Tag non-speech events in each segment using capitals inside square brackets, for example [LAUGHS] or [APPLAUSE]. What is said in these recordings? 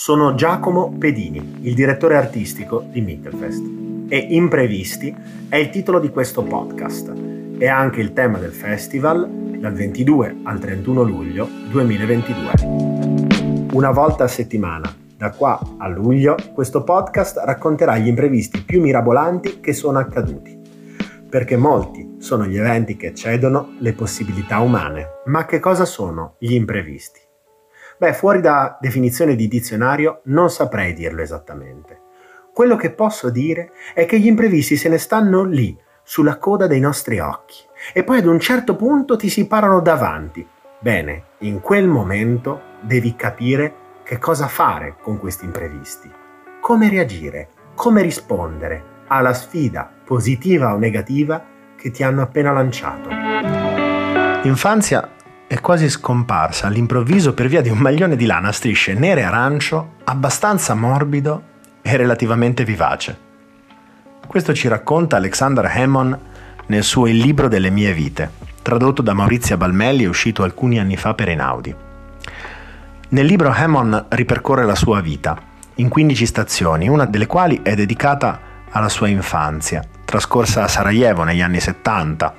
sono Giacomo Pedini, il direttore artistico di Mittelfest e Imprevisti è il titolo di questo podcast e anche il tema del festival dal 22 al 31 luglio 2022. Una volta a settimana, da qua a luglio, questo podcast racconterà gli imprevisti più mirabolanti che sono accaduti, perché molti sono gli eventi che cedono le possibilità umane. Ma che cosa sono gli imprevisti? Beh, fuori da definizione di dizionario non saprei dirlo esattamente. Quello che posso dire è che gli imprevisti se ne stanno lì, sulla coda dei nostri occhi, e poi ad un certo punto ti si parano davanti. Bene, in quel momento devi capire che cosa fare con questi imprevisti, come reagire, come rispondere alla sfida, positiva o negativa, che ti hanno appena lanciato. L'infanzia è quasi scomparsa all'improvviso per via di un maglione di lana a strisce nere e arancio, abbastanza morbido e relativamente vivace. Questo ci racconta Alexander Hammond nel suo Il libro delle mie vite, tradotto da Maurizia Balmelli e uscito alcuni anni fa per Einaudi. Nel libro Hammond ripercorre la sua vita, in 15 stazioni, una delle quali è dedicata alla sua infanzia, trascorsa a Sarajevo negli anni 70,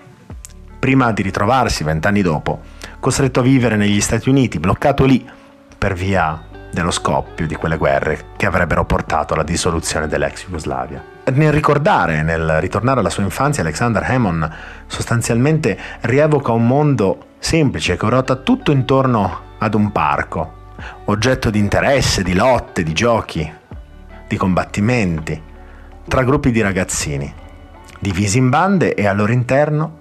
prima di ritrovarsi vent'anni dopo costretto a vivere negli Stati Uniti, bloccato lì per via dello scoppio di quelle guerre che avrebbero portato alla dissoluzione dell'ex Jugoslavia. Nel ricordare, nel ritornare alla sua infanzia, Alexander Hammond sostanzialmente rievoca un mondo semplice che ruota tutto intorno ad un parco, oggetto di interesse, di lotte, di giochi, di combattimenti, tra gruppi di ragazzini, divisi in bande e al loro interno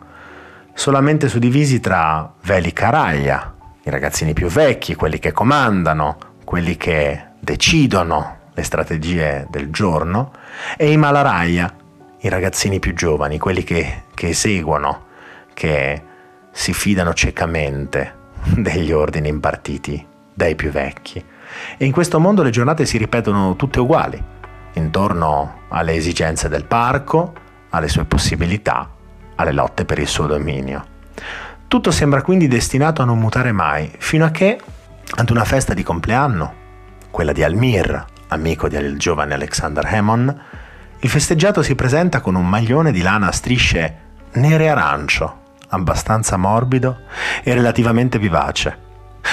solamente suddivisi tra Veli Caraglia, i ragazzini più vecchi, quelli che comandano, quelli che decidono le strategie del giorno, e i Malaraia, i ragazzini più giovani, quelli che, che eseguono, che si fidano ciecamente [LAUGHS] degli ordini impartiti dai più vecchi. E in questo mondo le giornate si ripetono tutte uguali, intorno alle esigenze del parco, alle sue possibilità alle lotte per il suo dominio. Tutto sembra quindi destinato a non mutare mai, fino a che, ad una festa di compleanno, quella di Almir, amico del giovane Alexander Hammond, il festeggiato si presenta con un maglione di lana a strisce nere e arancio, abbastanza morbido e relativamente vivace.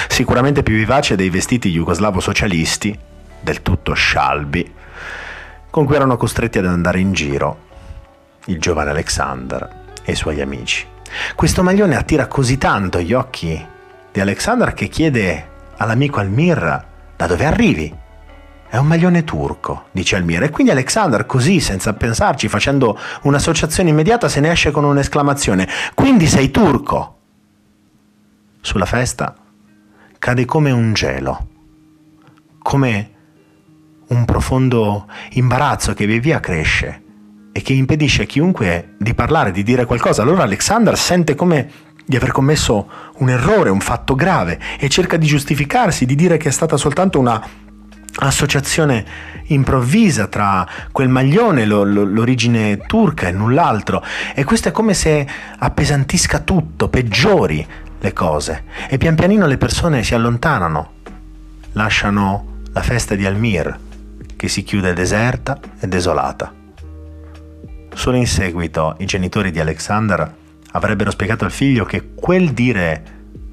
Sicuramente più vivace dei vestiti jugoslavo-socialisti, del tutto scialbi, con cui erano costretti ad andare in giro il giovane Alexander e i suoi amici. Questo maglione attira così tanto gli occhi di Alexandra che chiede all'amico Almir da dove arrivi. È un maglione turco, dice Almir, e quindi Alexander, così, senza pensarci, facendo un'associazione immediata, se ne esce con un'esclamazione. Quindi sei turco! Sulla festa cade come un gelo, come un profondo imbarazzo che via via cresce e che impedisce a chiunque di parlare, di dire qualcosa. Allora Alexander sente come di aver commesso un errore, un fatto grave e cerca di giustificarsi, di dire che è stata soltanto una associazione improvvisa tra quel maglione, lo, lo, l'origine turca e null'altro. E questo è come se appesantisca tutto, peggiori le cose. E pian pianino le persone si allontanano, lasciano la festa di Almir, che si chiude deserta e desolata. Solo in seguito i genitori di Alexander avrebbero spiegato al figlio che quel dire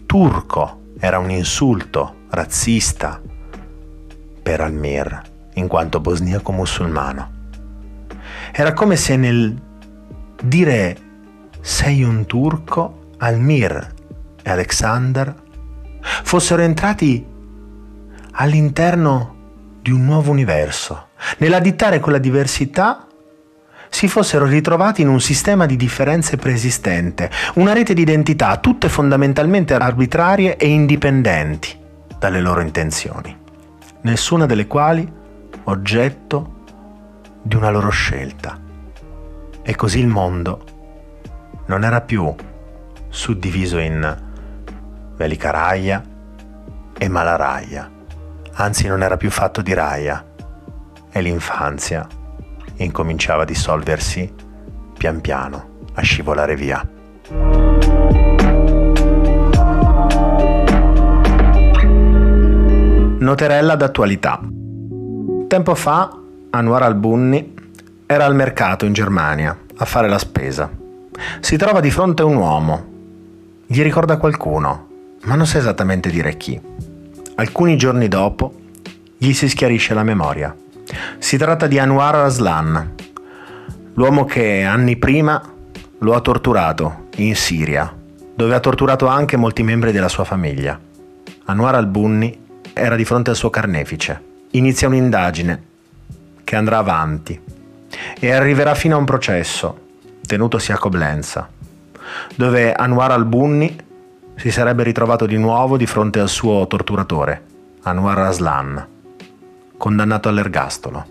turco era un insulto razzista per Almir, in quanto bosniaco musulmano. Era come se nel dire sei un turco, Almir e Alexander fossero entrati all'interno di un nuovo universo, nell'additare quella diversità si fossero ritrovati in un sistema di differenze preesistente, una rete di identità tutte fondamentalmente arbitrarie e indipendenti dalle loro intenzioni, nessuna delle quali oggetto di una loro scelta. E così il mondo non era più suddiviso in Velicaraia e Malaraia, anzi non era più fatto di raia, e l'infanzia incominciava a dissolversi pian piano, a scivolare via. Noterella d'attualità. Tempo fa Anwar al-Bunni era al mercato in Germania a fare la spesa. Si trova di fronte a un uomo. Gli ricorda qualcuno, ma non sa esattamente dire chi. Alcuni giorni dopo gli si schiarisce la memoria. Si tratta di Anwar Aslan, l'uomo che anni prima lo ha torturato in Siria, dove ha torturato anche molti membri della sua famiglia. Anwar al-Bunni era di fronte al suo carnefice. Inizia un'indagine che andrà avanti e arriverà fino a un processo tenutosi a Coblenza, dove Anwar al-Bunni si sarebbe ritrovato di nuovo di fronte al suo torturatore, Anwar Aslan, condannato all'ergastolo.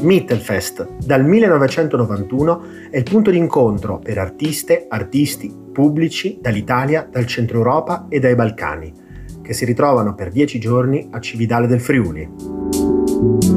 Mittelfest dal 1991 è il punto di incontro per artiste, artisti, pubblici dall'Italia, dal centro Europa e dai Balcani, che si ritrovano per dieci giorni a Cividale del Friuli.